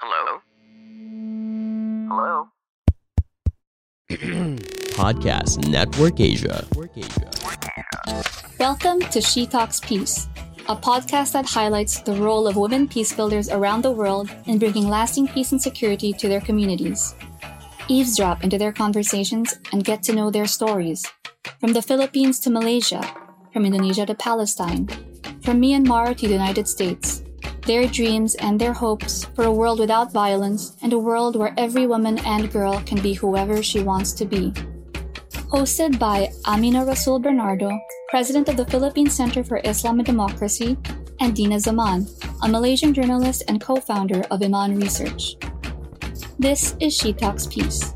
Hello? Hello? Podcast Network Asia. Welcome to She Talks Peace, a podcast that highlights the role of women peacebuilders around the world in bringing lasting peace and security to their communities. Eavesdrop into their conversations and get to know their stories. From the Philippines to Malaysia, from Indonesia to Palestine, from Myanmar to the United States. Their dreams and their hopes for a world without violence and a world where every woman and girl can be whoever she wants to be. Hosted by Amina Rasul Bernardo, President of the Philippine Center for Islam and Democracy, and Dina Zaman, a Malaysian journalist and co founder of Iman Research. This is She Talks Peace.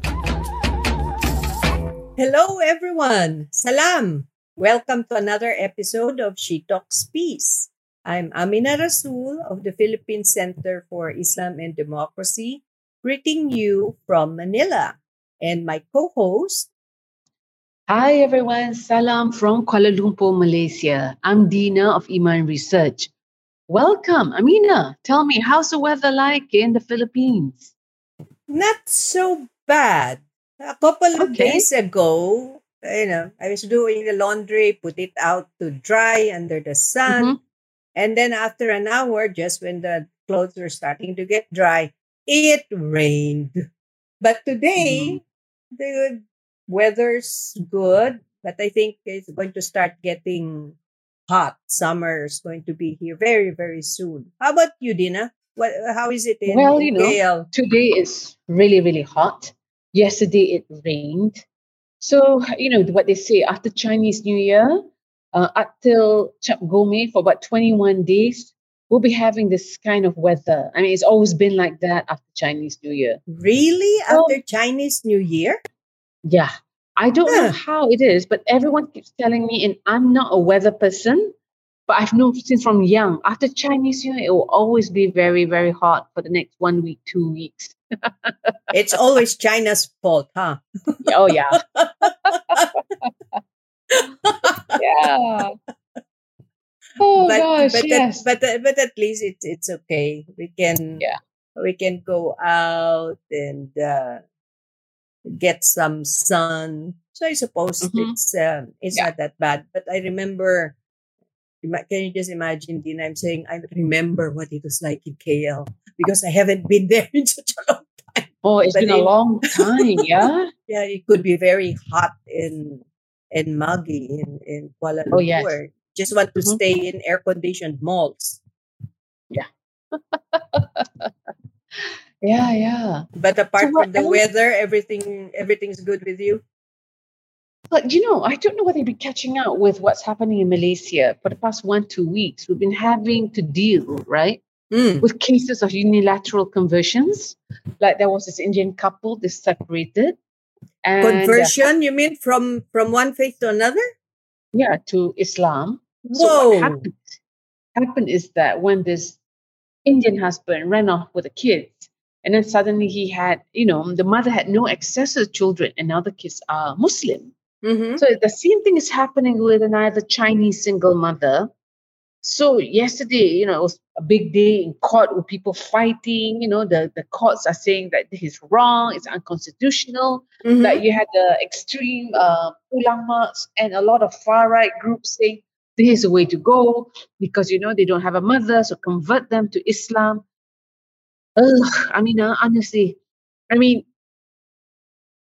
Hello, everyone. Salam. Welcome to another episode of She Talks Peace. I'm Amina Rasul of the Philippine Center for Islam and Democracy, greeting you from Manila. And my co host, Hi everyone, salam from Kuala Lumpur, Malaysia. I'm Dina of Iman Research. Welcome, Amina. Tell me, how's the weather like in the Philippines? not so bad. A couple of Okay. days ago, you know, I was doing the laundry, put it out to dry under the sun. Mhm. And then after an hour, just when the clothes were starting to get dry, it rained. But today, the weather's good, but I think it's going to start getting hot. Summer is going to be here very, very soon. How about you, Dina? What? How is it in, Well, you know, KL? Today is really, really hot. Yesterday it rained. So, you know, what they say after Chinese New Year, uh, up till Chap Goh Mei for about 21 days, we'll be having this kind of weather. I mean, it's always been like that after Chinese New Year. Really? Well- After Chinese New Year? Yeah. I don't know how it is, but everyone keeps telling me, and I'm not a weather person, but I've known since from young, after Chinese New Year, it will always be very, very hot for the next one week, two weeks. It's always China's fault, huh? Oh, yeah. yeah. Oh, but gosh, but, yes. at, but but at least it's it's okay. We can Yeah. we can go out and uh, get some sun. So I suppose Mhm. it's um, it's Yeah. not that bad. But I remember. Can you just imagine, Dina? I'm saying I remember what it was like in KL because I haven't been there in such a long. Time. Oh, it's but been a long time, yeah? Yeah, it could be very hot in in muggy in in Kuala Lumpur. Oh, yes. Just want to Mhm. stay in air conditioned malls. Yeah, yeah. Yeah. But apart what from the else? weather, everything everything's good with you. But you know, I don't know whether you've been catching up with what's happening in Malaysia for the past one, two weeks. We've been having to deal, right, Mm. with cases of unilateral conversions. Like there was this Indian couple, they separated. And uh, Conversion, you mean from from one faith to another? yeah, to Islam. So Whoa! what happened? Happened is that when this Indian husband ran off with the kids, and then suddenly he had, you know, the mother had no access to the children, and now the kids are Muslim. Hmm So the same thing is happening with another Chinese single mother. So yesterday, you know, it was a big day in court with people fighting. You know, the, the courts are saying that this is wrong, it's unconstitutional. Mhm. That you had the extreme uh, ulamas and a lot of far right groups saying this is the way to go because you know they don't have a mother, so convert them to Islam. Ugh, I mean, uh, honestly, I mean,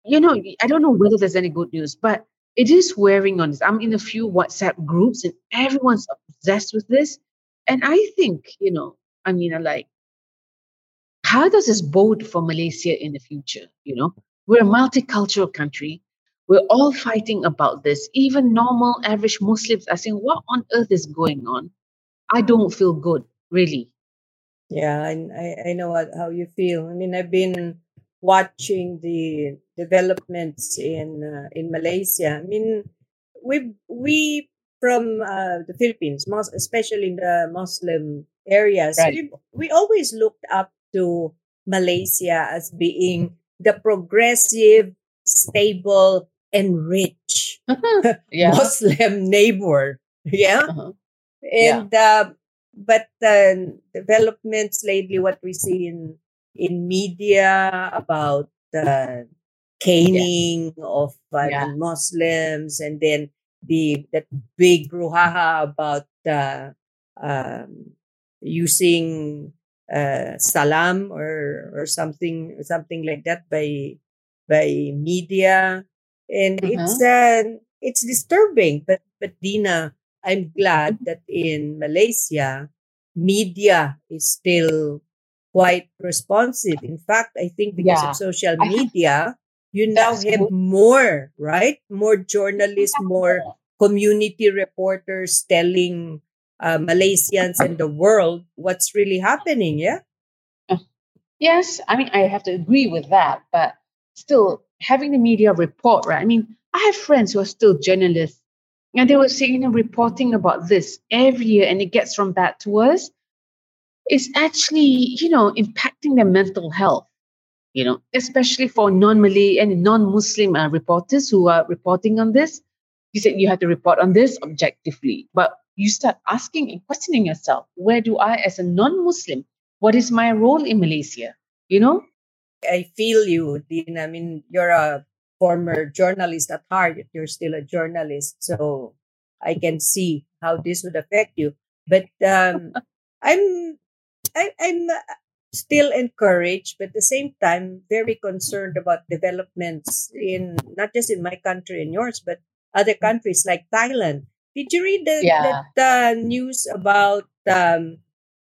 you know, I don't know whether there's any good news, but it is wearing on us. I'm in a few WhatsApp groups and everyone's obsessed with this. And I think, you know, I mean, I like, how does this bode for Malaysia in the future? You know, we're a multicultural country. We're all fighting about this. Even normal, average Muslims are saying, what on earth is going on? I don't feel good, really. Yeah, I, I, know how you feel. I mean, I've been watching the developments in uh, in Malaysia. I mean, we we from uh, the Philippines, most especially in the Muslim areas, Right. we, we always looked up to Malaysia as being the progressive, stable, and rich yeah. Muslim neighbor. Yeah. Uh-huh. And uh, but the developments lately, what we see in in media about the caning of uh, Yeah. Muslims, and then the that big brouhaha about uh, um, using uh, salam or or something something like that by by media, and it's uh, it's disturbing. But but Dina, I'm glad that in Malaysia, media is still quite responsive. In fact, I think because Yeah. of social media, you now have more, right? More journalists, more community reporters telling uh, Malaysians and the world what's really happening. Yeah. Yes, I mean, I have to agree with that, but still having the media report, right? I mean, I have friends who are still journalists, and they were saying, you know, reporting about this every year, and it gets from bad to worse. It's actually, you know, impacting their mental health, you know, especially for non Malay and non Muslim uh, reporters who are reporting on this. You said you have to report on this objectively, but you start asking and questioning yourself where do I, as a non Muslim, what is my role in Malaysia? You know? I feel you, Dean. I mean, you're a former journalist at heart. You're still a journalist, so I can see how this would affect you. But um, I'm, I, I'm uh, still encouraged, but at the same time, very concerned about developments in not just in my country and yours, but other countries like Thailand. Did you read the, Yeah. the, the news about um,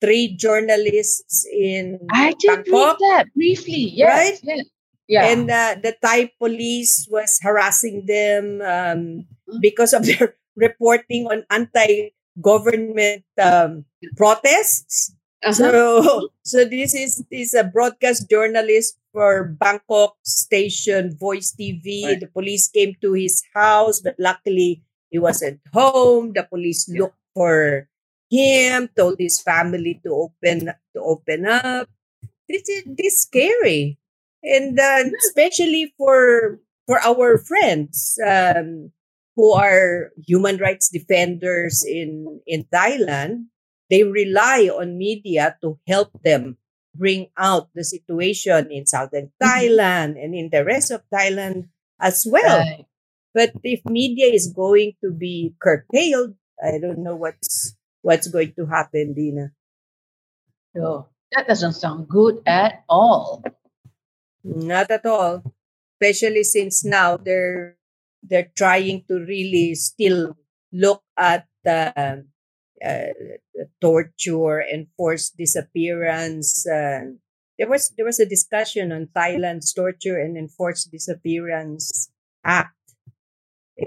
three journalists in I did Bangkok? read that briefly. Yes. Right? yes. Yeah. And uh, the Thai police was harassing them um, Mm. because of their reporting on anti-government um, protests. Uh-huh. So, so this is is a broadcast journalist for Bangkok station Voice TV. Right. The police came to his house, but luckily he wasn't home. The police looked for him, told his family to open to open up. This is this scary, and uh, especially for for our friends um, who are human rights defenders in in Thailand they rely on media to help them bring out the situation in southern Thailand and in the rest of Thailand as well. Right. But if media is going to be curtailed, I don't know what's what's going to happen, Dina. So that doesn't sound good at all. Not at all. Especially since now they're they're trying to really still look at the uh, torture and forced disappearance. Uh, there was there was a discussion on Thailand's torture and enforced disappearance act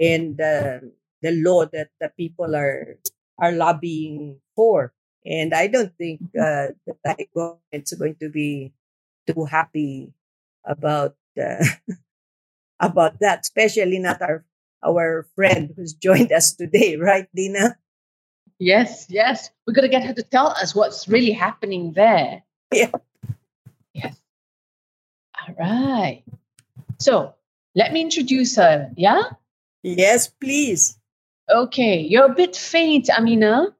and uh, the law that the people are are lobbying for. And I don't think uh, the Thai government's going to be too happy about uh, about that, especially not our our friend who's joined us today, right, Dina? Yes, yes. We're going to get her to tell us what's really happening there. Yeah. Yes. All right. So let me introduce her. Yeah? Yes, please. Okay. You're a bit faint, Amina.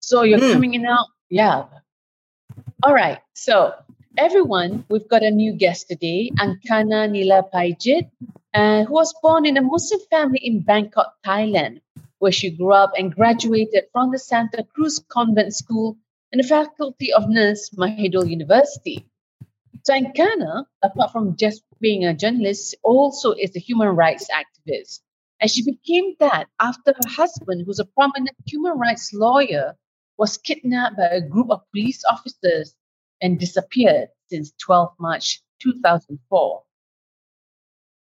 So you're Hmm. coming in out. Yeah. All right. So everyone, we've got a new guest today, Angkana Neelapaijit, uh, who was born in a Muslim family in Bangkok, Thailand, where she grew up and graduated from the Santa Cruz Convent School and the Faculty of Nurse, Mahidol University. So Angkana, apart from just being a journalist, also is a human rights activist. And she became that after her husband, who's a prominent human rights lawyer, was kidnapped by a group of police officers and disappeared since 12 March 2004.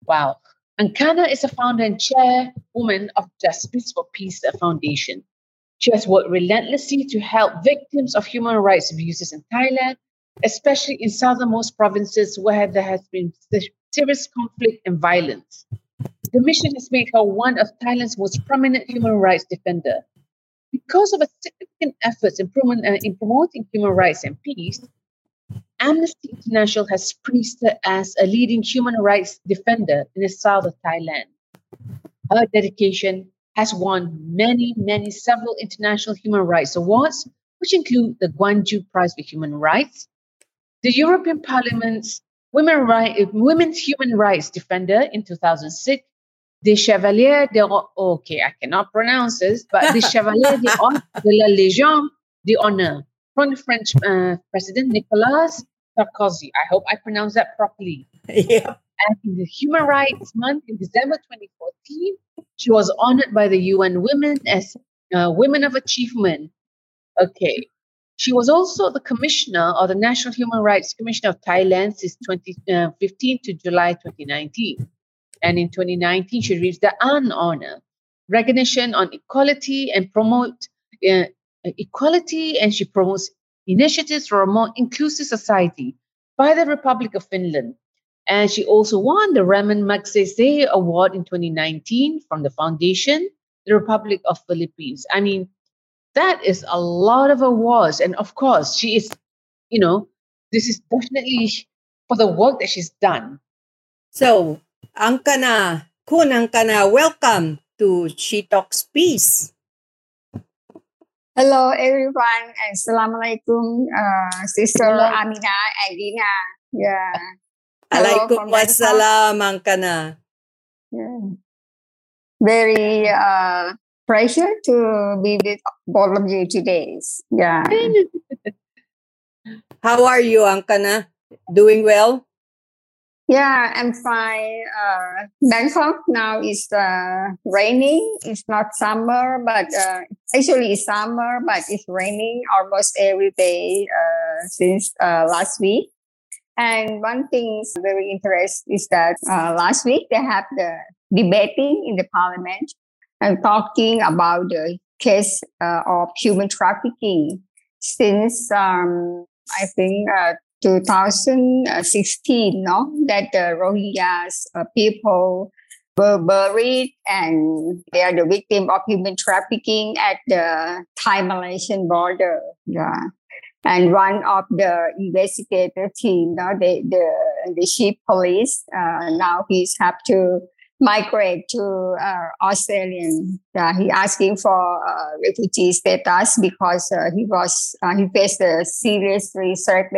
Wow. Angkana is a founder and chairwoman of Justice for Peace Foundation. She has worked relentlessly to help victims of human rights abuses in Thailand, especially in southernmost provinces where there has been serious conflict and violence. The mission has made her one of Thailand's most prominent human rights defender. Because of her significant efforts in promoting human rights and peace, Amnesty International has praised her as a leading human rights defender in the south of Thailand. Her dedication has won many, many, several international human rights awards, which include the Gwangju Prize for Human Rights, the European Parliament's Women right, Women's Human Rights Defender in 2006, the Chevalier de okay, I cannot pronounce this, but the Chevalier de, de la Légion d'honneur from the French uh, President Nicolas Sarkozy. I hope I pronounced that properly. Yeah. And in the Human Rights Month in December 2014, she was honored by the UN Women as uh, Women of Achievement. Okay. She was also the commissioner or the National Human Rights Commissioner of Thailand since 2015 uh, to July 2019. And in 2019, she received the An honor, recognition on equality and promote uh, Uh, equality, and she promotes initiatives for a more inclusive society by the Republic of Finland. And she also won the Ramon Magsaysay Award in 2019 from the Foundation, the Republic of Philippines. I mean, that is a lot of awards. And of course, she is, you know, this is definitely for the work that she's done. So, Angkana, Kun Angkana, welcome to She Talks Peace. Hello, everyone. Assalamualaikum, uh, Sister Hello. Amina and Dina. Yeah. Alaikum wassalam, Angkana. Yeah. Very uh, pleasure to be with all of you today. Yeah. How are you, Angkana? Doing well? Yeah, I'm fine. Uh, Bangkok now is uh, raining. It's not summer, but uh, actually it's summer, but it's raining almost every day uh, since uh, last week. And one thing very interesting is that uh, last week they have the debating in the parliament and talking about the case of human trafficking since um, I think 2016, no, that the Rohingyas uh, people were buried and they are the victim of human trafficking at the Thai-Malaysian border. Yeah. And one of the investigator team, no, the, the, the chief police, uh, now he's have to migrate to uh, Australian. Uh, he asking for uh, refugee status because uh, he was uh, he faced a serious threat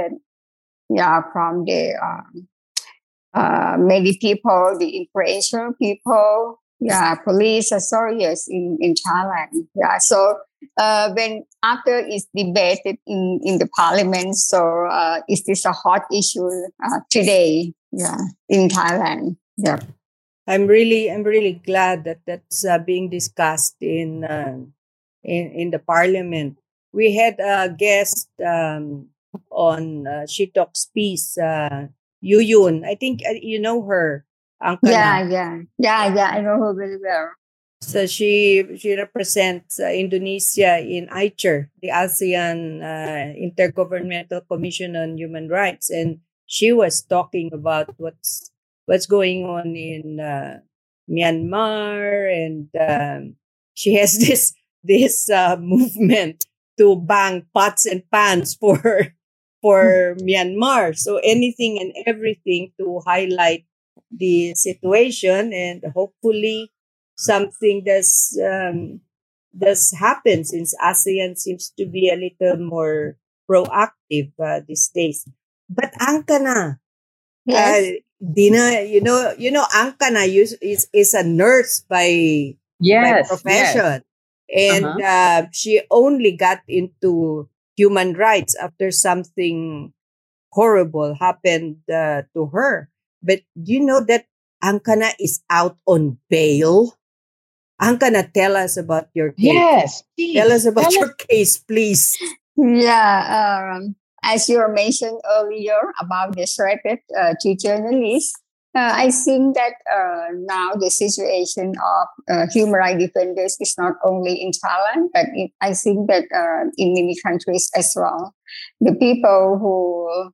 yeah, from the um, uh, many people, the influential people, yeah, police authorities in, in Thailand. Yeah, so uh, when after it's debated in, in the parliament, so uh, is this a hot issue uh, today? Yeah, in Thailand. Yeah. I'm really, I'm really glad that that's uh, being discussed in uh, in in the parliament. We had a guest um, on uh, She Talks Peace, uh, Yuyun. I think uh, you know her. Angkana. Yeah, yeah, yeah, yeah. I know her very well. So she she represents uh, Indonesia in ICHR, the ASEAN uh, Intergovernmental Commission on Human Rights, and she was talking about what's what's going on in uh, Myanmar, and um, she has this this uh, movement to bang pots and pans for for Myanmar. So anything and everything to highlight the situation and hopefully something does um, does happen since ASEAN seems to be a little more proactive uh, these days. But Angkana, yes. uh, Dina, you know, you know, Angkana is, is, is a nurse by, yes, by profession. Yes. And uh-huh. uh, she only got into human rights after something horrible happened uh, to her. But do you know that Angkana is out on bail? Angkana, tell us about your case. Yes, please. Tell us about Tell your case, please. Yeah, um, as you mentioned earlier about the threat uh, to journalists, uh, I think that uh, now the situation of uh, human rights defenders is not only in Thailand, but it, I think that uh, in many countries as well. The people who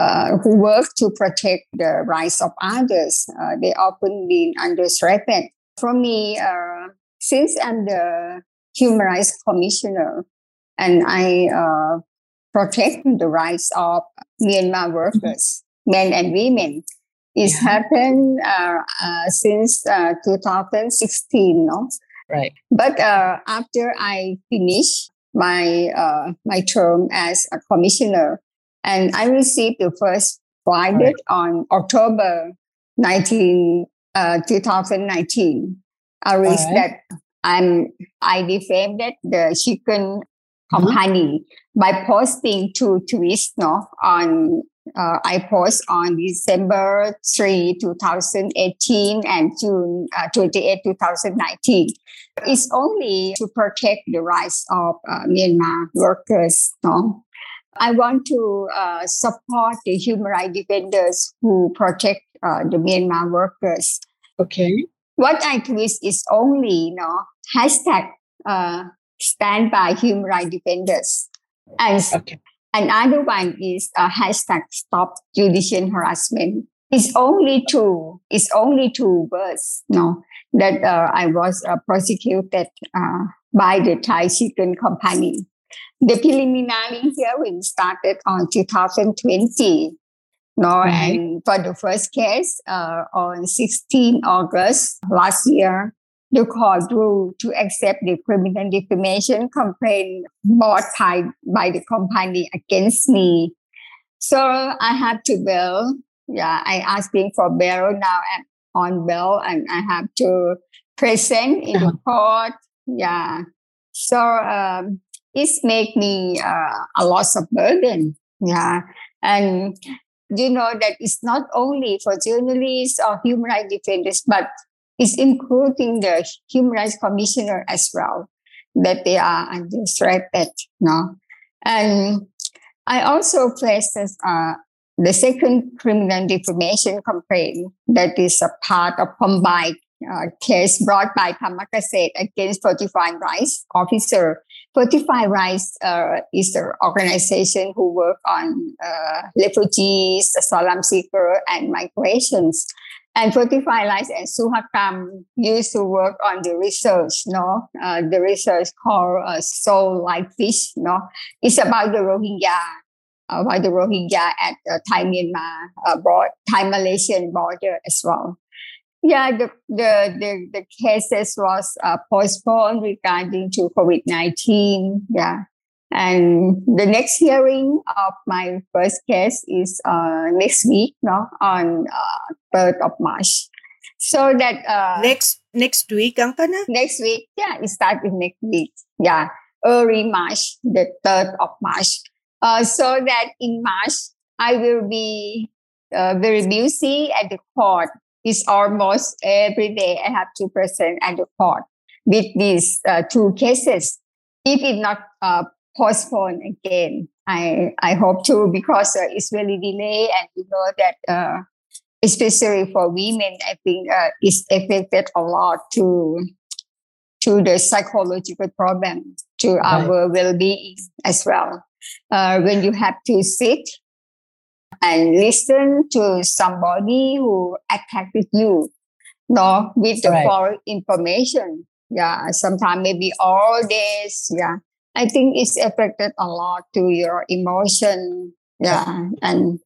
uh, who work to protect the rights of others, uh, they often been under threat. For me, since I'm the Human Rights Commissioner, and I protect the rights of Myanmar workers, men and women it's yeah. happened uh, uh, since uh, 2016, no? Right. But uh, after I finished my uh, my term as a commissioner, and I received the first flight right. on October 19, uh, 2019. I read right. that I'm I defended the chicken mm-hmm. company mm-hmm. by posting two tweets no, on uh, I post on December 3, 2018 and June uh, 28, 2019. It's only to protect the rights of uh, Myanmar workers. No? I want to uh, support the human rights defenders who protect uh, the Myanmar workers. Okay. What I twist is only you know, hashtag uh, stand by human rights defenders. And okay Another one is a hashtag stop judicial harassment. It's only two. It's only two words. No, that uh, I was uh, prosecuted uh, by the Thai chicken company. The preliminary hearing started on 2020. No, mm-hmm. and for the first case uh, on 16 August last year, the court ruled to accept the criminal defamation complaint brought by, by the company against me. So I have to bail. Yeah, I asking for bail now on bail, and I have to present in the uh-huh. court. Yeah, so um, it's make me uh, a loss of burden. Yeah, and you know that it's not only for journalists or human rights defenders, but is including the Human Rights Commissioner as well, that they are under threat. No, and I also faced uh, the second criminal defamation complaint that is a part of combined uh, case brought by Thammakasset against Fortify Rights officer. Fortify Rights uh, is an organization who work on uh, refugees, asylum seekers, and migrations. And Fortify Rights and Suhakam used to work on the research, no? Uh, the research called uh, Sold Like Fish, no? It's about the Rohingya, about the Rohingya at the Thai Myanmar, uh, Thai Malaysian border as well. Yeah, the, the, the, the cases was uh, postponed regarding to COVID-19. Yeah. And the next hearing of my first case is uh, next week, no, on uh, 3rd of March. So that uh, next next week, Angkana? Next week, yeah, it starts in next week. Yeah, early March, the 3rd of March. Uh, so that in March, I will be uh, very busy at the court. It's almost every day I have to present at the court with these uh, two cases. If it not uh, postpone again. I I hope to because uh, it's really delayed, and you know that uh, especially for women, I think uh, it's affected a lot to to the psychological problem, to right. our well-being as well. Uh, when you have to sit and listen to somebody who attacked you, no, with the right. false information. Yeah, sometimes maybe all days. Yeah, I think it's affected a lot to your emotion. Yeah. And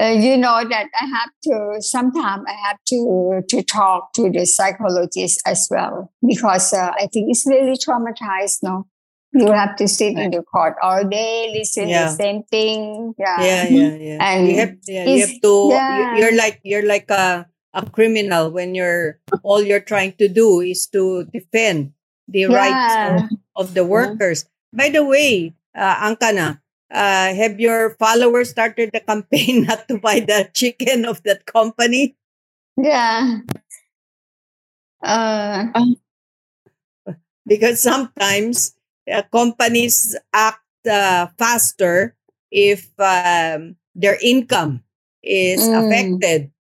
uh, you know that I have to, sometimes I have to, to talk to the psychologist as well, because uh, I think it's really traumatized, no? You have to sit in the court all day, listen yeah. the same thing. Yeah. Yeah, yeah, yeah. And you have, yeah, you have to, yeah. you're like, you're like a, a criminal when you're, all you're trying to do is to defend the yeah. rights of, of, the workers. By the way, uh, Angkana, uh, have your followers started the campaign not to buy the chicken of that company? Yeah. Uh, um, because sometimes uh, companies act uh, faster if um, their income is Mm. affected.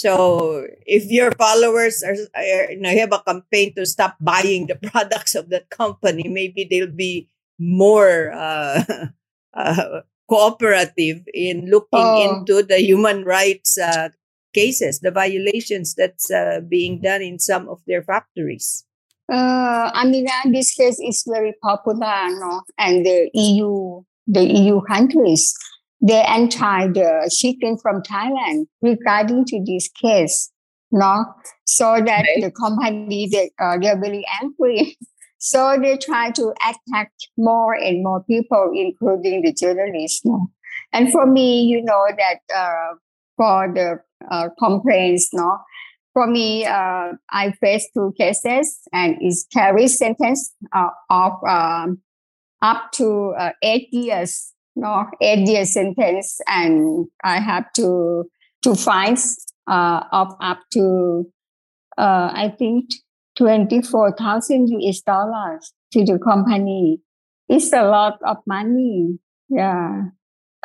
So if your followers are, are, you know, have a campaign to stop buying the products of that company, maybe they'll be more uh, uh, cooperative in looking Oh. into the human rights uh, cases, the violations that's uh, being done in some of their factories. Uh, I mean, uh, this case is very popular, no? And the EU, the EU countries, they anti the chicken from Thailand regarding to this case, no? So that Right. the company, they, uh, they're very angry. So they try to attack more and more people, including the journalists, no? And for me, you know that uh, for the uh, complaints, no? For me, uh, I faced two cases and is carry sentence uh, of um, up to uh, eight years, no, eight years sentence, and I have to to fines uh, of up to uh, I think twenty four thousand US dollars to the company. It's a lot of money. Yeah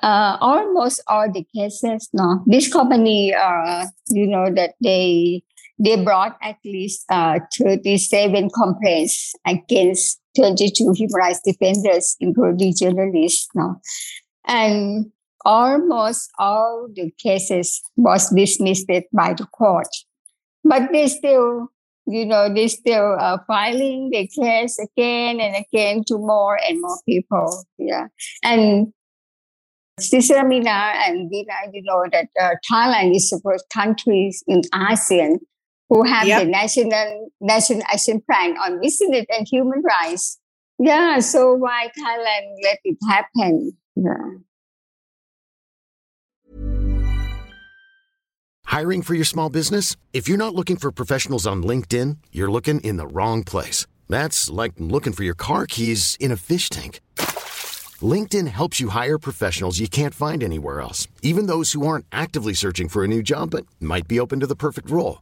uh, almost all the cases, no. This company, uh, you know, that they they brought at least uh, 37 complaints against 22 human rights defenders, including journalists, no. And almost all the cases was dismissed by the court. But they still, you know, they still uh, filing the case again and again to more and more people. Yeah. And Sister Mina and Dina, you know that uh, Thailand is the first country in ASEAN who have Yep. the national national action plan on business and human rights. Yeah, so why Thailand let it happen? Yeah. Hiring for your small business? If you're not looking for professionals on LinkedIn, you're looking in the wrong place. That's like looking for your car keys in a fish tank. LinkedIn helps you hire professionals you can't find anywhere else, even those who aren't actively searching for a new job but might be open to the perfect role.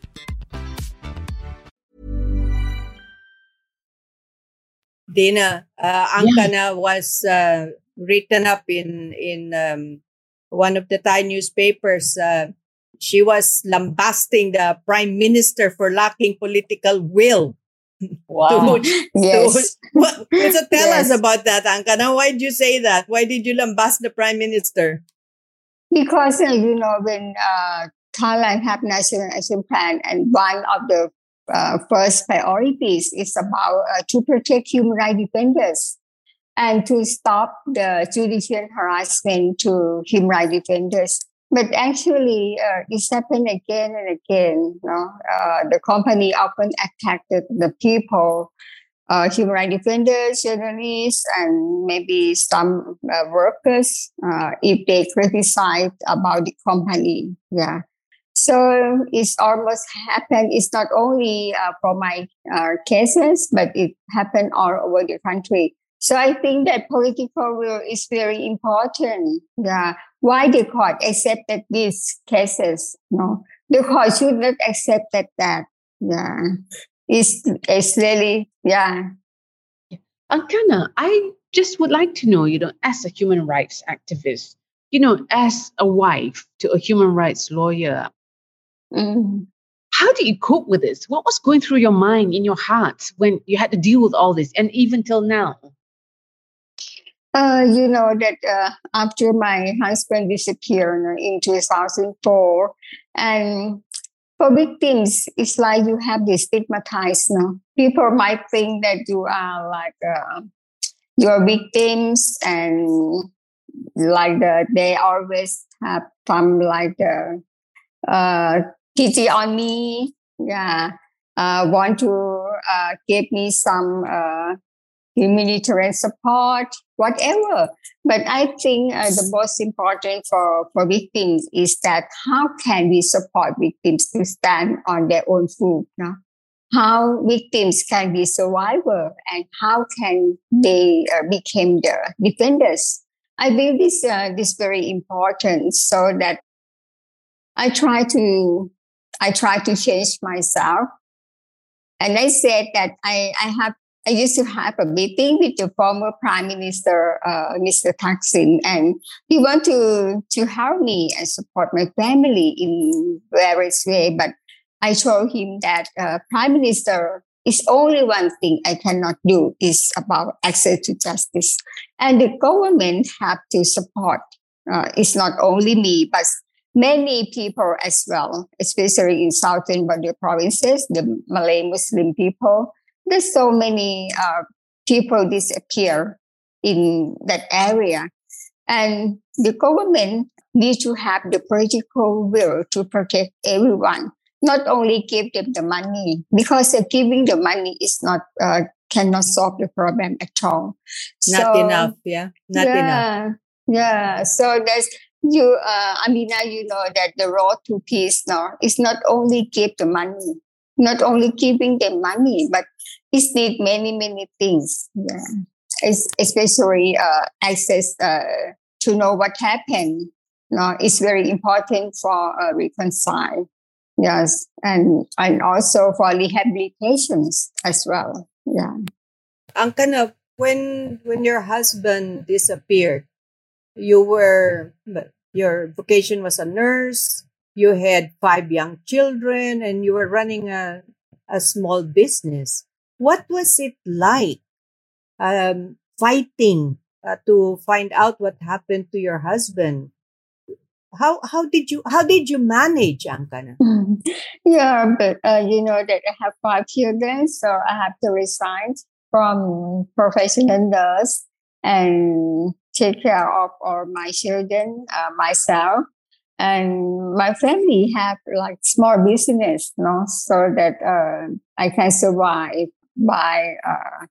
Dina, uh, Angkana was uh, written up in in um, one of the Thai newspapers. Uh, she was lambasting the prime minister for lacking political will. Wow. To- Yes. what, so tell Yes. us about that, Angkana. Why did you say that? Why did you lambast the prime minister? Because uh, you know when uh, Thailand national action plan, and one of the uh, first priorities is about uh, to protect human rights defenders and to stop the judicial harassment to human rights defenders. But actually, uh, it's happened again and again. You know? uh, the company often attacked the, people, uh, human rights defenders, journalists, and maybe some uh, workers if they criticize about the company. Yeah. So it's almost happened. It's not only uh, for my uh, cases, but it happened all over the country. So I think that political will is very important. Yeah. Why the court accepted these cases? No, the court should not accept that. Yeah. It's, it's really, yeah. Angkana, I just would like to know, you know, as a human rights activist, you know, as a wife to a human rights lawyer, Mm. how do you cope with this? What was going through your mind, in your heart, when you had to deal with all this, and even till now? Uh, you know that uh, after my husband disappeared in 2004, and for victims, it's like you have this stigmatized. No, people might think that you are like uh, your victims and like the, they always have some like the uh, pity on me. Yeah, uh, want to uh, give me some uh, humanitarian support, whatever. But I think uh, the most important for, for victims is that how can we support victims to stand on their own foot? No? How victims can be survivor and how can they uh, become the defenders? I believe this uh, this very important so that I try to I try to change myself. And I said that I, I have I used to have a meeting with the former Prime Minister, uh, Mr. Thaksin, and he wanted to, to help me and support my family in various ways. But I told him that uh, Prime Minister is only one thing I cannot do is about access to justice, and the government have to support. Uh, it's not only me, but many people as well, especially in southern border provinces, the Malay Muslim people there's so many uh, people disappear in that area. And the government needs to have the political will to protect everyone, not only give them the money, because uh, giving the money is not uh, cannot solve the problem at all. Not so, enough, yeah, not yeah, enough. Yeah, so there's you, uh, Amina, you know that the road to peace now is not only give the money, not only giving the money, but it need many, many things. Yeah. It's especially uh, access uh, to know what happened. No, it's very important for uh, reconcile. Yes, and and also for rehabilitations as well. Yeah. Of when when your husband disappeared, you were your vocation was a nurse. You had five young children, and you were running a a small business. What was it like um, fighting uh, to find out what happened to your husband? How how did you how did you manage, Angkana? yeah, but uh, you know that I have five children, so I have to resign from professional nurse and take care of all my children uh, myself and my family have like small business, you know, so that uh, I can survive by. Uh,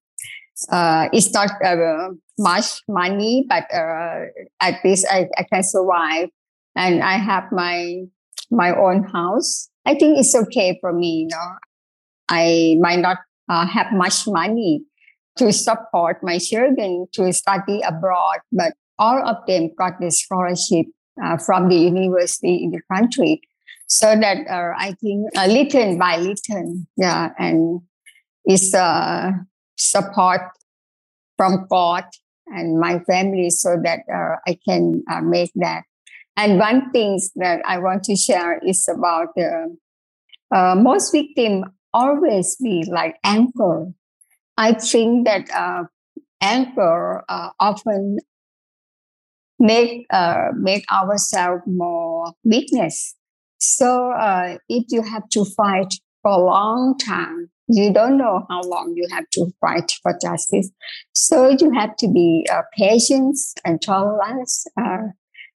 uh, it's not uh, much money, but uh, at least I, I can survive, and I have my my own house. I think it's okay for me. You know, I might not have much money to support my children to study abroad, but all of them got the scholarship uh, from the university in the country. So that uh, I think uh, little by little, yeah, and it's uh, support from God and my family so that uh, I can uh, make that. And one thing that I want to share is about the uh, most victims always be like anchor. I think that uh, uh, often make uh, make ourselves more weakness. So uh, if you have to fight for a long time, you don't know how long you have to fight for justice. So you have to be uh, patient and tolerance. Uh,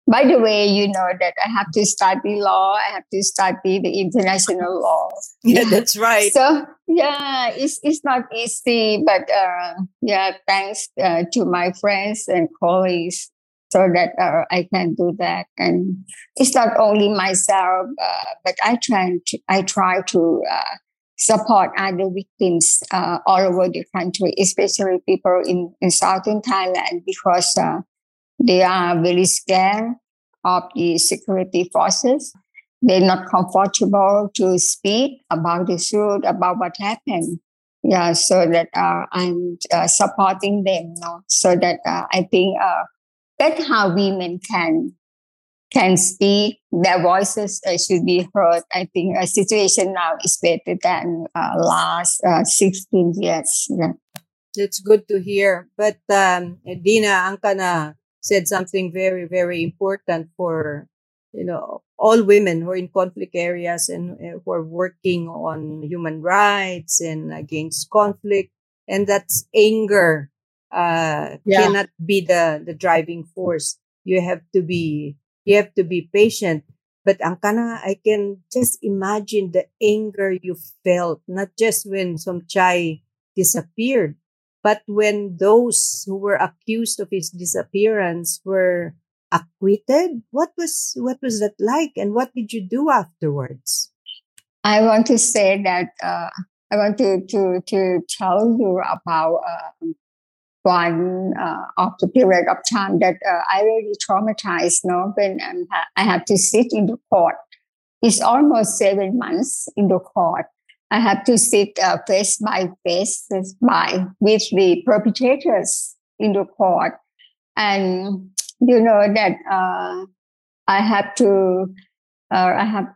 by the way, you know that I have to study law. I have to study the international law. Yeah, that's right. So yeah, it's it's not easy, but uh, yeah, thanks uh, to my friends and colleagues so that uh, I can do that. And it's not only myself, uh, but I try to, I try to uh, support other victims uh, all over the country, especially people in, in southern Thailand, because uh, they are very scared of the security forces. They're not comfortable to speak about the truth, about what happened. Yeah, so that uh, I'm supporting them, know, so that I think that's how women can can speak. Their voices uh, should be heard. I think a situation now is better than uh, last uh, 16 years. Yeah. That's good to hear. But um, Dina Angkana said something very, very important for you know all women who are in conflict areas and uh, who are working on human rights and against conflict, and that's anger uh, Yeah. cannot be the the driving force. You have to be you have to be patient. But Angkana, I can just imagine the anger you felt, not just when Somchai disappeared, but when those who were accused of his disappearance were acquitted. What was what was that like, and what did you do afterwards? I want to say that uh, I want to to to tell you about uh, one uh, of the period of time that uh, I really traumatized. No, when um, I have to sit in the court. It's almost seven months in the court. I have to sit uh, face by face face by with the perpetrators in the court, and you know that uh, I have to. Uh, I have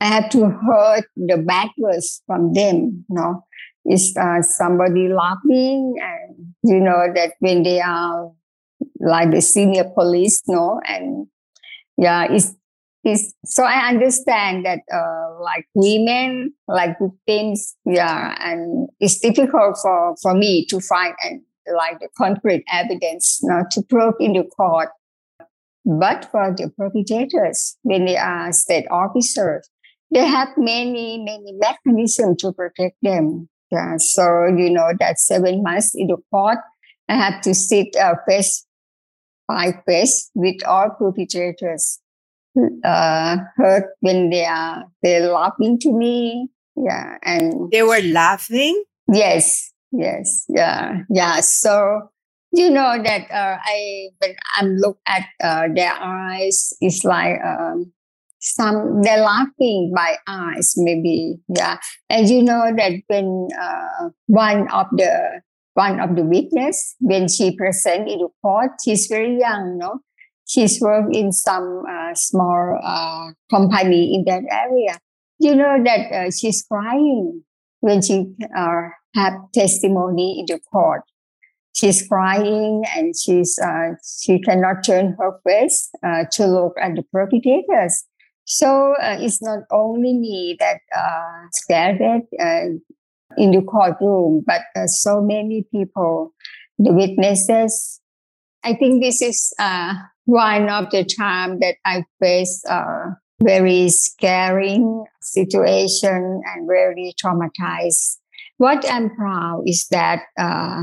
I have to heard the bad words from them. You know, is uh, somebody laughing, and you know that when they are like the senior police, no, and yeah, it's it's so I understand that uh, like women, like victims, yeah, and it's difficult for for me to find and like the concrete evidence, you know, to prove in the court. But for the perpetrators, when they are state officers, they have many, many mechanisms to protect them. Yeah, so you know that seven months in the court, I have to sit uh, face by face with all perpetrators. Uh, hurt when they are they're laughing to me. Yeah, and They were laughing. Yes, yes, yeah, yeah. So you know that uh, I when I'm look at uh, their eyes, it's like um, some they're laughing by eyes, maybe, yeah. And you know that when uh, one of the one of the witness when she present in the court, she's very young, no. She's worked in some uh, small uh, company in that area. You know that uh, she's crying when she uh, have testimony in the court. She's crying and she's uh, she cannot turn her face uh, to look at the perpetrators. So it's not only me that uh, scared uh, in the courtroom, but so many people, the witnesses. I think this is uh, one of the time that I faced a very scary situation and very traumatized. What I'm proud is that uh,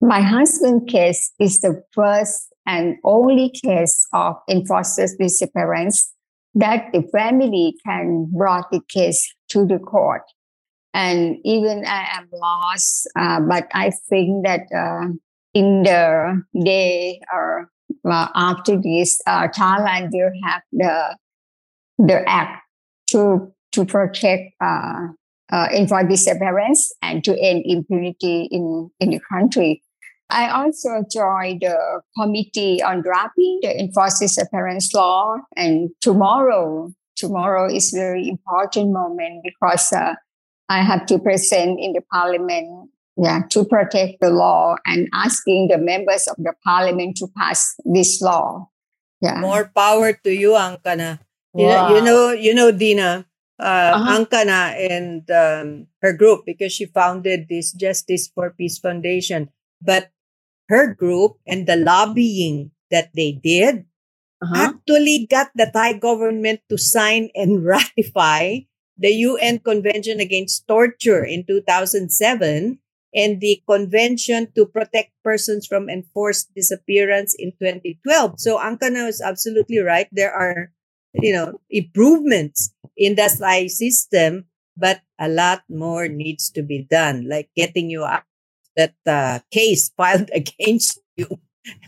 my husband case is the first and only case of enforced disappearance that the family can brought the case to the court. And even I am lost, uh, but I think that uh, in the day or after this, uh, Thailand will have the the act to to protect uh, uh, enforced disappearance and to end impunity in in the country. I also joined the committee on drafting the enforced disappearance law. And tomorrow, tomorrow is very important moment because uh, I have to present in the parliament, yeah, to protect the law and asking the members of the parliament to pass this law. Yeah. More power to you, Angkana. You, know, you know, you know, Dina, uh, Uh-huh. Angkana and um, her group because she founded this Justice for Peace Foundation. But her group and the lobbying that they did Uh-huh. actually got the Thai government to sign and ratify the UN Convention Against Torture in 2007 and the Convention to Protect Persons from Enforced Disappearance in 2012. So Angkana is absolutely right. There are, you know, improvements in the Thai system, but a lot more needs to be done, like getting you out that uh, case filed against you.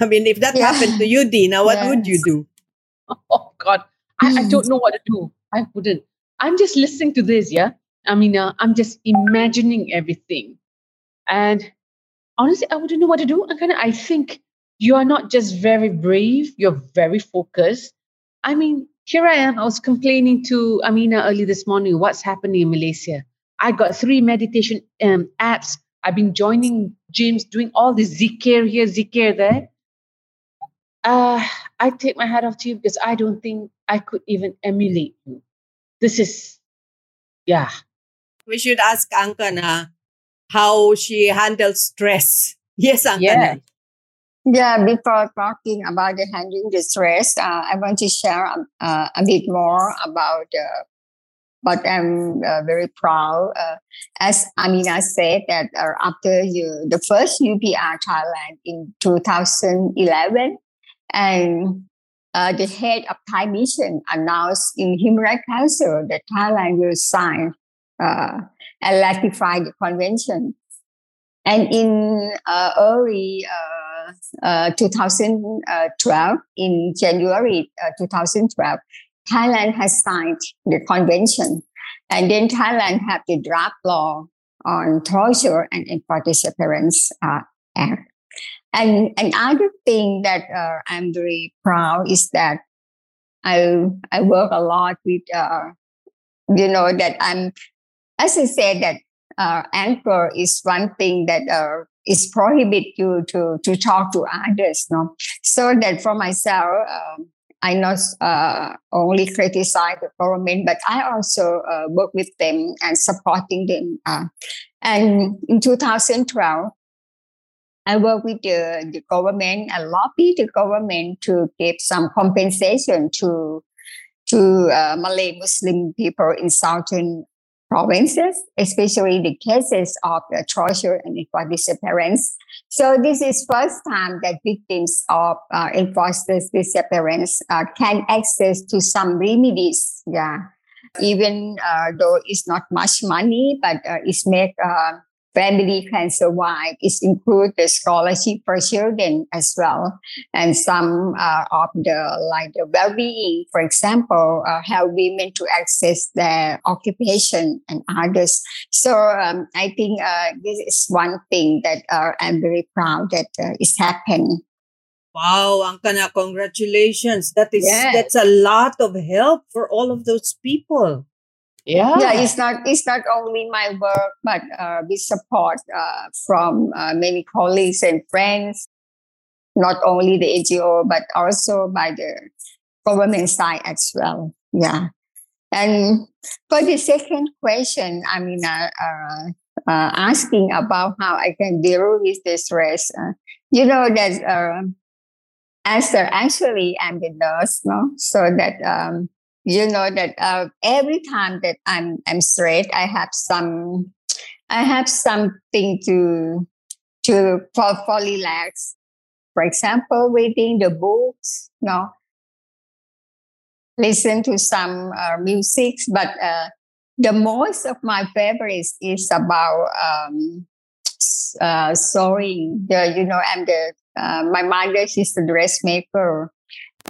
I mean, if that Yeah. happened to you, Dina, what would you do? Oh God, I, I don't know what to do. I wouldn't. I'm just listening to this. Yeah, I mean, uh, I'm just imagining everything, and honestly, I wouldn't know what to do. And kind of, I think you are not just very brave; you're very focused. I mean, here I am. I was complaining to Amina early this morning. What's happening in Malaysia? I got three meditation um, apps. I've been joining gyms, doing all this zikir here, zikir there. Uh, I take my hat off to you because I don't think I could even emulate you. This is, yeah. We should ask Angkana how she handles stress Yes, Angkana. Yeah. Yeah, before talking about the handling the stress, uh, I want to share uh, a bit more about uh, what I'm uh, very proud. Uh, as Amina said, that uh, after you, the first UPR Thailand in 2011, and uh, the head of Thai mission announced in Human Rights Council that Thailand will sign uh, and ratify the convention. And in uh, early uh, 2012, in January 2012, Thailand has signed the convention. And then Thailand have the draft law on torture and enforced disappearance uh, act. And another thing that uh, I'm very proud is that I I work a lot with uh, you know that I'm as I said that uh, anger is one thing that uh, is prohibit you to to talk to others. No, so that for myself. Um, I not uh, only criticize the government, but I also uh, work with them and supporting them. Uh, and in 2012, I work with the, the government and lobby the government to give some compensation to to uh, Malay Muslim people in southern provinces, especially the cases of the torture and enforced disappearance. So this is first time that victims of uh, enforced disappearance uh, can access to some remedies. Yeah, even uh, though it's not much money, but uh, it's make uh, family can survive. It includes the scholarship for children as well, and some uh, of the like the well-being, for example, uh, help women to access their occupation and others. So um, I think uh, this is one thing that uh, I'm very proud that uh, is happening. Wow, Angkana, congratulations. That is yes. that's a lot of help for all of those people. Yeah. Yeah, it's not it's not only my work, but uh, with support uh, from uh, many colleagues and friends, not only the NGO, but also by the government side as well. Yeah. And for the second question, I mean, uh, uh, uh, asking about how I can deal with the stress. you know that as actually I'm the nurse, no, so that um, you know that uh, every time that I'm I'm stressed, I have some I have something to to for, for relax. For example, reading the books, you know, listen to some uh, music. But uh, the most of my favorites is about um, uh, sewing. The, you know, I'm the uh, my mother. She's the dressmaker.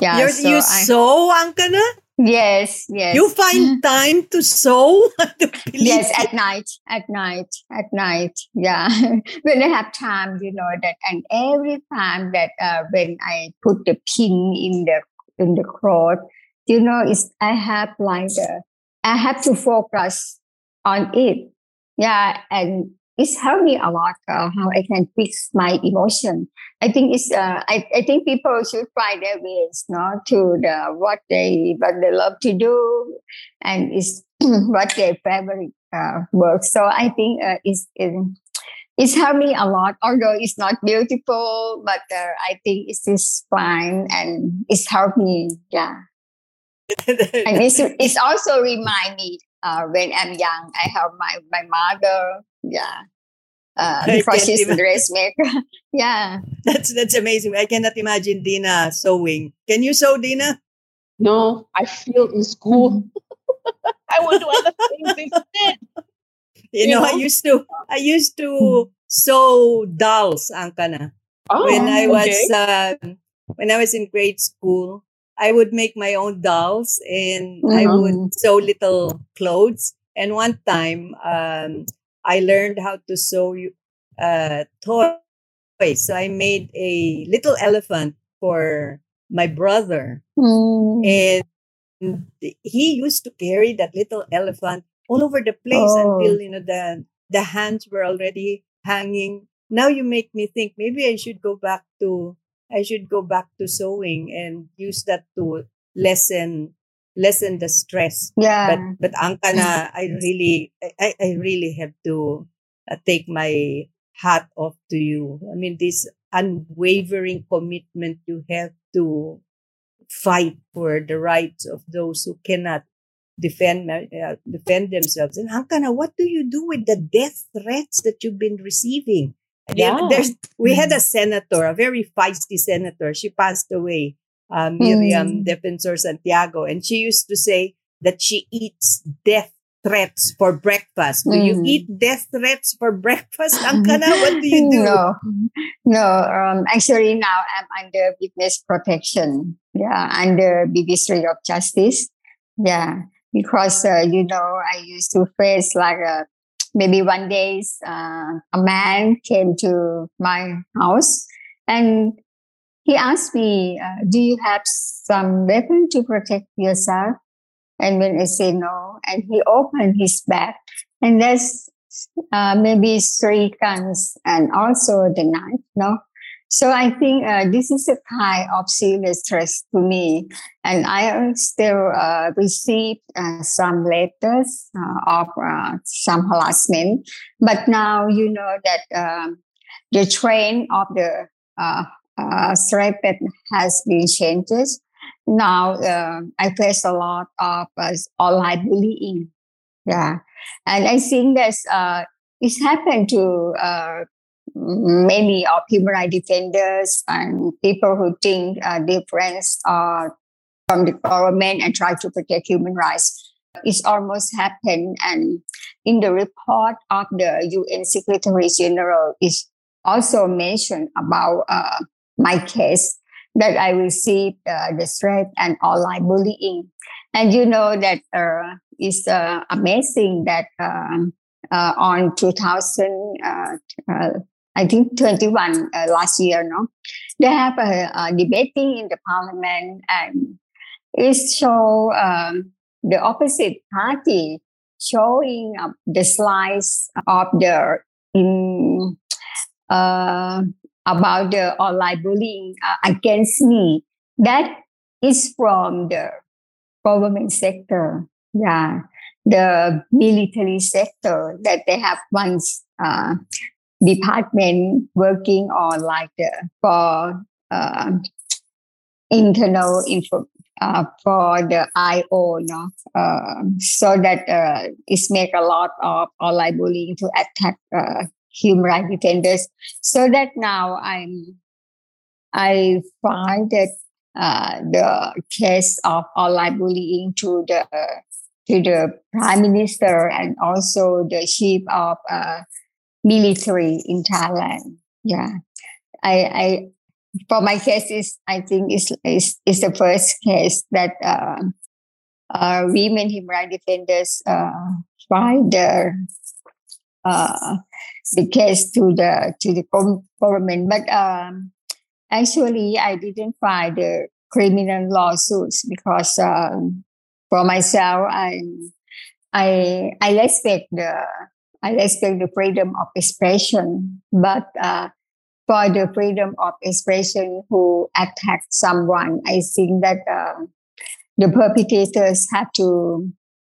Yeah, You're, so you I, sew, Angkana? Yes, yes. You find time to sew? yes, at night, at night, at night. Yeah, when I have time, you know that, and every time that uh, when I put the pin in the in the cloth, you know, it's I have like the, I have to focus on it. Yeah, and it's helped me a lot uh, how I can fix my emotion. I think it's uh, I, I think people should find their ways, no, to the what they what they love to do, and it's what their favorite uh, work. So I think uh, it's it, it's helped me a lot. Although it's not beautiful, but uh, I think it's just fine and it's helped me. Yeah. and it's, it's also remind me uh, when I'm young, I help my my mother. Yeah, uh, before she's the dressmaker. yeah, that's that's amazing. I cannot imagine Dina sewing. Can you sew, Dina? No, I feel in school. I would do other things instead. You, you know, know, I used to I used to sew dolls, Angkana. Oh, when I was okay. uh, when I was in grade school, I would make my own dolls and mm-hmm. I would sew little clothes. And one time, um, I learned how to sew uh, toys. So I made a little elephant for my brother. Mm. And he used to carry that little elephant all over the place oh. until, you know, the, the hands were already hanging. Now you make me think maybe I should go back to I should go back to sewing and use that to lessen lessen the stress. Yeah. But but Angkana, I really I, I really have to uh, take my hat off to you. I mean, this unwavering commitment you have to fight for the rights of those who cannot defend uh, defend themselves. And Angkana, what do you do with the death threats that you've been receiving? Yeah. There's, we had a senator, a very feisty senator. She passed away, uh, Miriam mm. Defensor Santiago, and she used to say that she eats death threats for breakfast. Do mm. you eat death threats for breakfast, Angkana? What do you do? No, no. Um, actually, now I'm under witness protection. Yeah, under Ministry of Justice. Yeah, because uh, you know I used to face like a maybe one day uh, a man came to my house and he asked me, uh, "Do you have some weapon to protect yourself?" And when I say no, and he opened his bag, and there's uh, maybe three guns and also the knife. No, so I think uh, this is a kind of serious stress to me. And I still uh, received uh, some letters uh, of uh, some harassment. But now you know that um, the trend of the uh, has been changes. Now I face a lot of online bullying. Yeah. And I think that's, it's happened to many of human rights defenders and people who think uh, different uh, from the government and try to protect human rights. It's almost happened. And in the report of the UN Secretary General is also mentioned about uh, my case that I received uh, the threat and online bullying. And you know that uh, it's uh, amazing that um, uh, on 2000, uh, uh, I think 21 uh, last year, no? They have a, a, debating in the parliament and it show um, the opposite party showing the slides of the in about the online bullying uh, against me. That is from the government sector, yeah, the military sector that they have once uh, department working on like the, for uh, internal info uh, for the IO, no, uh, so that uh, it's make a lot of online bullying to attack uh, human rights defenders. So that now I'm, I find that uh, the case of online bullying to the to the prime minister and also the chief of uh, military in Thailand. Yeah, I, I for my case is I think is is is the first case that uh, uh, women human rights defenders uh, filed the uh, the case to the to the government, but um, actually I didn't file the criminal lawsuits because um, for myself I I I respect the I respect the freedom of expression, but uh, for the freedom of expression who attack someone, I think that uh, the perpetrators have to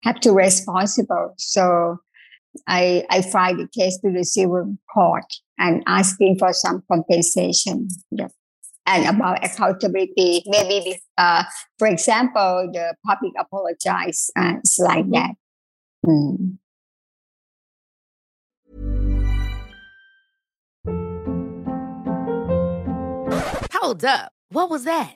have to responsible. So I I filed the case to the civil court and asking for some compensation. Yeah. And about accountability, maybe, uh, for example, the public apologize, uh, it's like that. Mm. Hold up. What was that?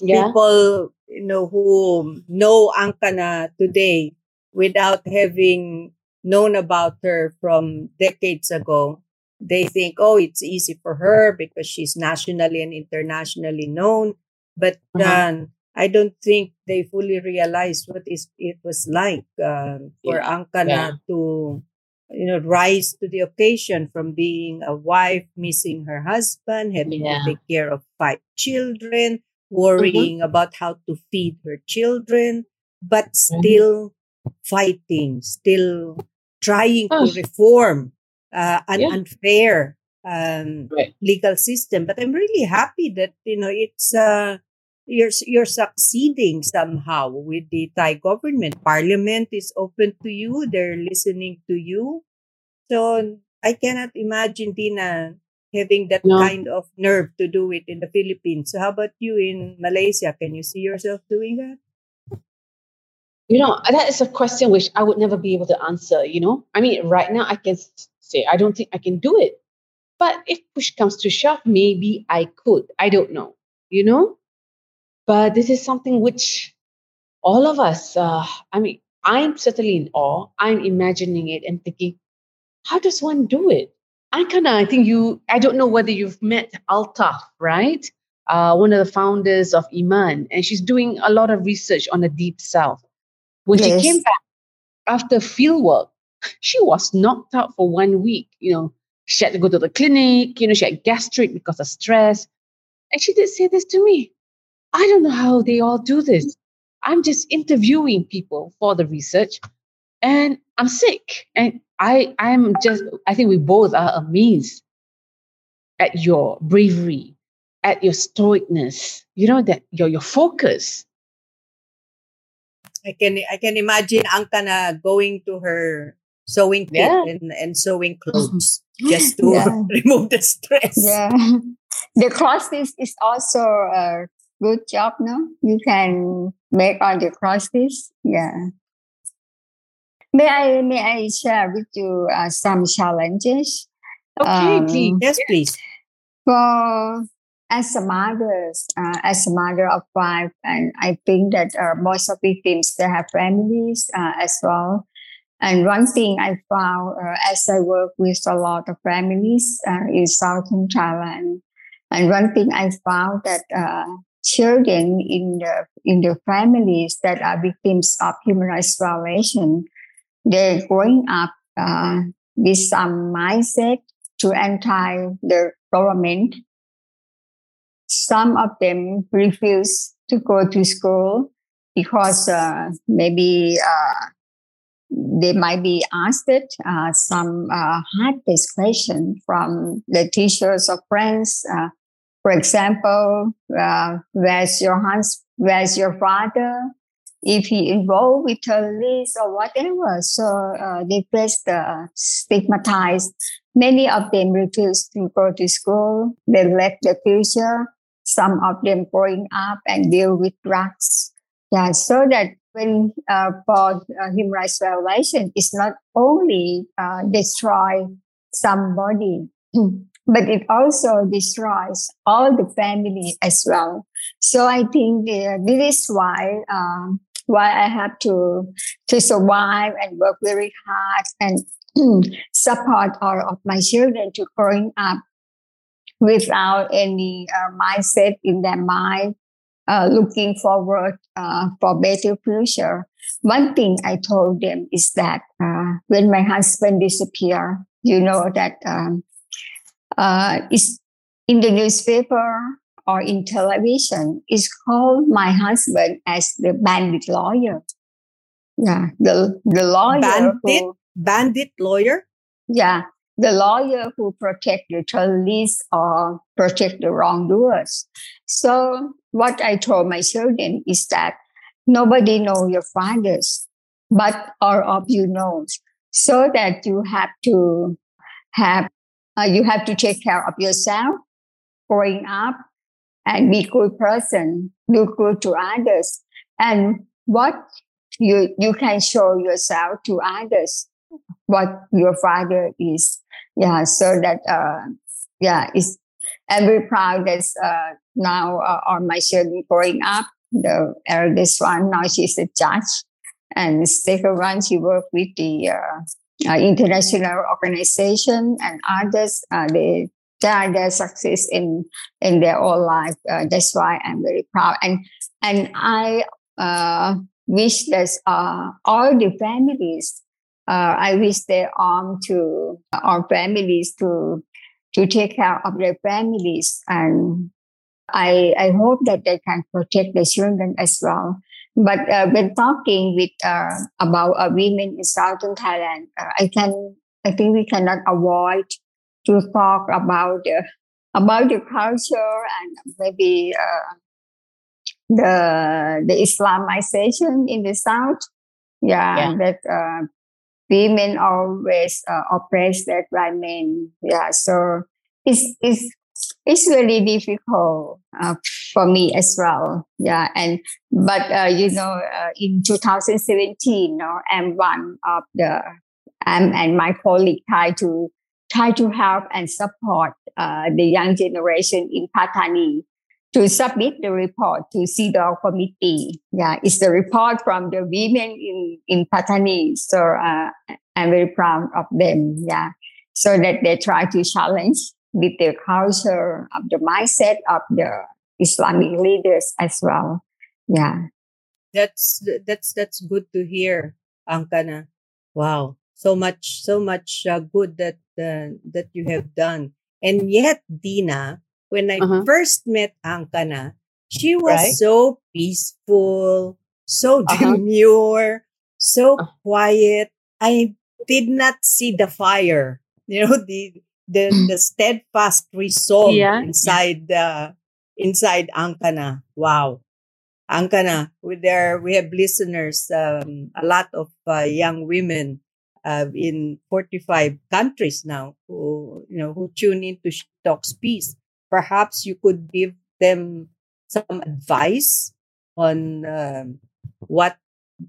yeah. people, you know, who know Angkana today without having known about her from decades ago, they think, oh, it's easy for her because she's nationally and internationally known. But uh-huh. um, I don't think they fully realize what is it was like uh, for yeah. Angkana yeah. to you know, rise to the occasion from being a wife, missing her husband, having Yeah. to take care of five children, Mm-hmm. worrying about how to feed her children, but Mm-hmm. still fighting, still trying Oh. to reform uh, an Yeah. unfair um, Right. legal system. But I'm really happy that you know it's uh, you're you're succeeding somehow with the Thai government. Parliament is open to you; they're listening to you. So I cannot imagine Tina having that No. kind of nerve to do it in the Philippines. So how about you in Malaysia? Can you see yourself doing that? You know, that is a question which I would never be able to answer. You know, I mean, right now I can say I don't think I can do it. But if push comes to shove, maybe I could. I don't know. You know, but this is something which all of us. Uh, I mean, I'm certainly in awe. I'm imagining it and thinking, how does one do it? Of, I think you. I don't know whether you've met Altaf, right? Uh, one of the founders of Iman, and she's doing a lot of research on the deep south. When Yes. she came back after field work, she was knocked out for one week. You know, she had to go to the clinic. You know, she had gastric because of stress. And she did say this to me. I don't know how they all do this. I'm just interviewing people for the research, and I'm sick. And I, I'm just. I think we both are amazed at your bravery, at your stoicness. You know that your your focus. I can I can imagine Angkana going to her sewing kit Yeah. and, and sewing mm-hmm. clothes just to Yeah. remove the stress. Yeah. The crosses is also a good job, no? You can make all the crosses. Yeah. May I may I share with you uh, some challenges? Okay, Um, please. Yes, please. For as a mother, uh, as a mother of five, and I think that uh, most of victims they have families uh, as well. And one thing I found uh, as I work with a lot of families uh, in southern Thailand, and one thing I found that uh, children in the in the families that are victims of human rights violation, they're growing up uh, with some mindset to anti the government. Some of them refuse to go to school because uh, maybe uh, they might be asked uh, some uh, hard-based question from the teachers or friends. Uh, for example, uh, where's your husband? Where's your father? If he involved with police or whatever, so uh, they face the stigmatized. Many of them refuse to go to school. They lack the future. Some of them growing up and deal with drugs. Yeah, so that when uh, for uh, human rights violation, it's not only uh, destroy somebody, but it also destroys all the family as well. So I think uh, this is why um, why I have to to survive and work very hard and support all of my children to growing up without any uh, mindset in their mind, uh, looking forward uh, for better future. One thing I told them is that uh, when my husband disappeared, you know that um, uh, it's in the newspaper or in television, is called my husband as the bandit lawyer. Yeah, the the lawyer Bandit? who Bandit lawyer? yeah, the lawyer who protect the police or protect the wrongdoers. So what I told my children is that nobody know your fathers, but all of you knows. So that you have to have, uh, you have to take care of yourself growing up and be good person, do good to others. And what you, you can show yourself to others what your father is. Yeah, so that uh, yeah, is I'm very proud that uh, now uh, on my children growing up. The eldest one now she's a judge, and the second one she worked with the uh, uh, international organization and others. Uh, they they their success in in their whole life. Uh, that's why I'm very proud, and and I uh, wish that uh, all the families uh, I wish their arm to our families to to take care of their families and I, I hope that they can protect the children as well. But uh, when talking with uh, about uh, women in southern Thailand, uh, I can I think we cannot avoid to talk about the about the culture and maybe uh, the the Islamization in the south. Yeah, yeah. that uh, women always oppressed that by men. Yeah, so it's it's it's really difficult uh, for me as well. Yeah, and but uh, you know, uh, in 2017, you know, I'm one of the um, and my colleague try to try to help and support uh, the young generation in Pattani to submit the report to CEDAW committee. Yeah, it's the report from the women in in Pattani. So uh, I'm very proud of them. Yeah, so that they try to challenge with the culture of the mindset of the Islamic leaders as well. Yeah. That's that's that's good to hear, Angkana. Wow, so much, so much uh, good that uh, that you have done. And yet, Dina, when I uh-huh. first met Angkana, she was right? so peaceful, so uh-huh. demure, so uh-huh. quiet. I did not see the fire. You know, the the the steadfast resolve yeah. inside the inside Angkana. Wow. Angkana, with there we have listeners, um, a lot of uh, young women uh, in 45 countries now who you know who tune into Talks Peace. Perhaps you could give them some advice on um, what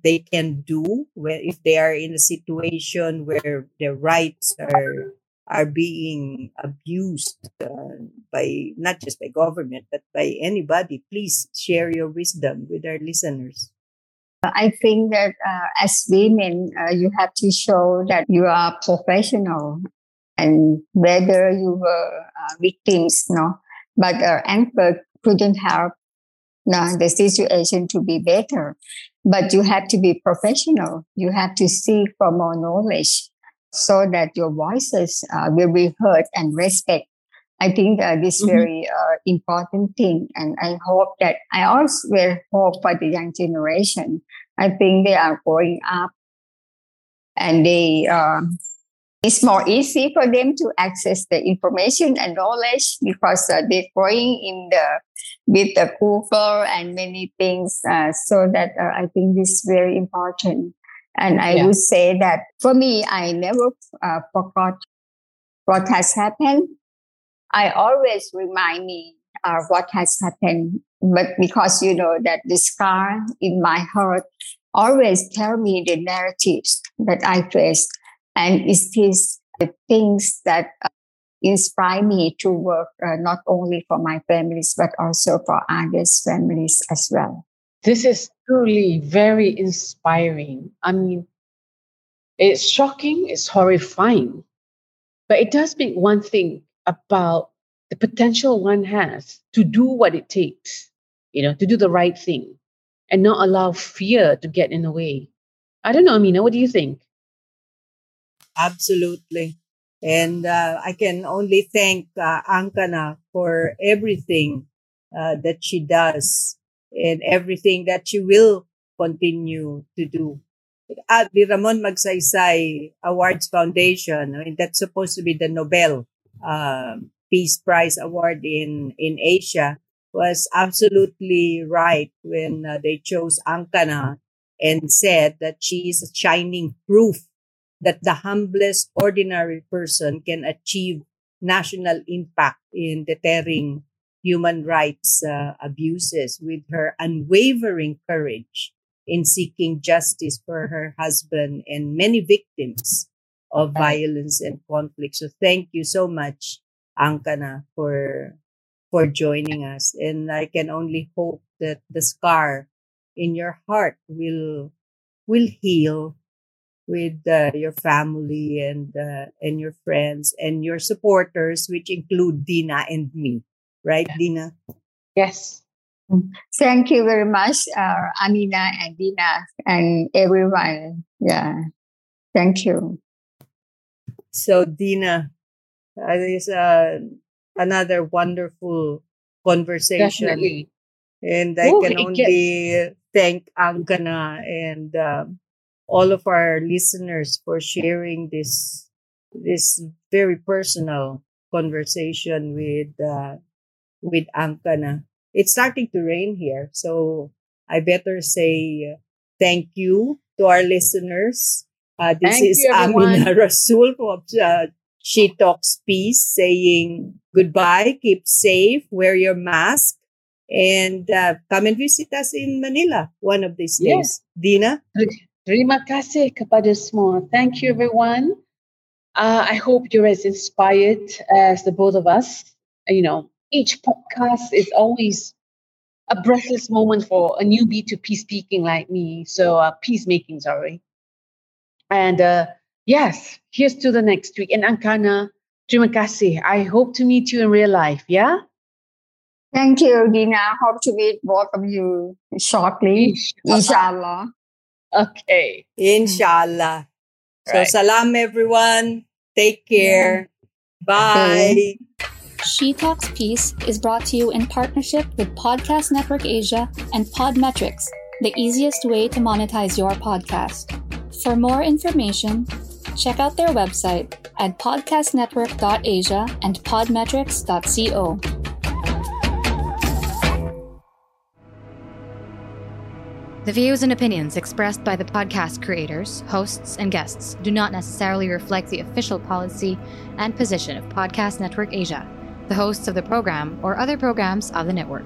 they can do where if they are in a situation where their rights are are being abused uh, by not just by government but by anybody please share your wisdom with our listeners i think that uh, as women uh, you have to show that you are professional and whether you were uh, victims no but uh, Anchor couldn't help no, the situation to be better but you have to be professional you have to seek for more knowledge so that your voices uh, will be heard and respect. I think uh, this mm-hmm. very uh, important thing, and I hope that I also will hope for the young generation. I think they are growing up, and they um, it's more easy for them to access the information and knowledge because uh, they're growing in the with the Google and many things. Uh, so that uh, I think this is very important. And I yeah. would say that for me, I never uh, forgot what has happened. I always remind me uh, what has happened, but because you know that the scar in my heart always tell me the narratives that I face, and it's these the things that uh, inspire me to work uh, not only for my families but also for others' families as well. This is truly very inspiring. I mean, it's shocking, it's horrifying, but it does make one thing about the potential one has to do what it takes, you know, to do the right thing and not allow fear to get in the way. I don't know, Amina, what do you think? Absolutely. And uh, I can only thank uh, Angkana for everything uh, that she does and everything that she will continue to do. At the Ramon Magsaysay Awards Foundation, I mean, that's supposed to be the Nobel uh, Peace Prize Award in, in Asia, was absolutely right when uh, they chose Angkana and said that she is a shining proof that the humblest ordinary person can achieve national impact in deterring human rights uh, abuses with her unwavering courage in seeking justice for her husband and many victims of violence and conflict. So thank you so much, Angkana, for for joining us. And I can only hope that the scar in your heart will will heal with uh, your family and uh, and your friends and your supporters, which include Dina and me right, Dina? Yes. Thank you very much, uh, Amina and Dina and everyone. Yeah. Thank you. So, Dina, that is uh, another wonderful conversation. Definitely. And I Ooh, can only thank Angkana and um, all of our listeners for sharing this this very personal conversation with uh, with Angkana. It's starting to rain here, so I better say thank you to our listeners. Uh, this Thank is you. Amina Rasul of uh, She Talks Peace saying goodbye, keep safe, wear your mask, and uh, come and visit us in Manila one of these Yeah. days. Dina? Terima kasih kepada semua. Thank you, everyone. Uh, I hope you're as inspired as the both of us. You know, each podcast is always a breathless moment for a newbie to peace speaking like me. So, uh, peacemaking, sorry. And uh, yes, here's to the next week. And Angkana, terima kasih. I hope to meet you in real life. Yeah? Thank you, Dina. Hope to meet both of you shortly, inshallah. Okay. Inshallah. So, Right. salam everyone. Take care. Bye. She Talks Peace is brought to you in partnership with Podcast Network Asia and Podmetrics, the easiest way to monetize your podcast. For more information, check out their website at podcastnetwork.asia and podmetrics.co. The views and opinions expressed by the podcast creators, hosts, and guests do not necessarily reflect the official policy and position of Podcast Network Asia, the hosts of the program, or other programs of the network.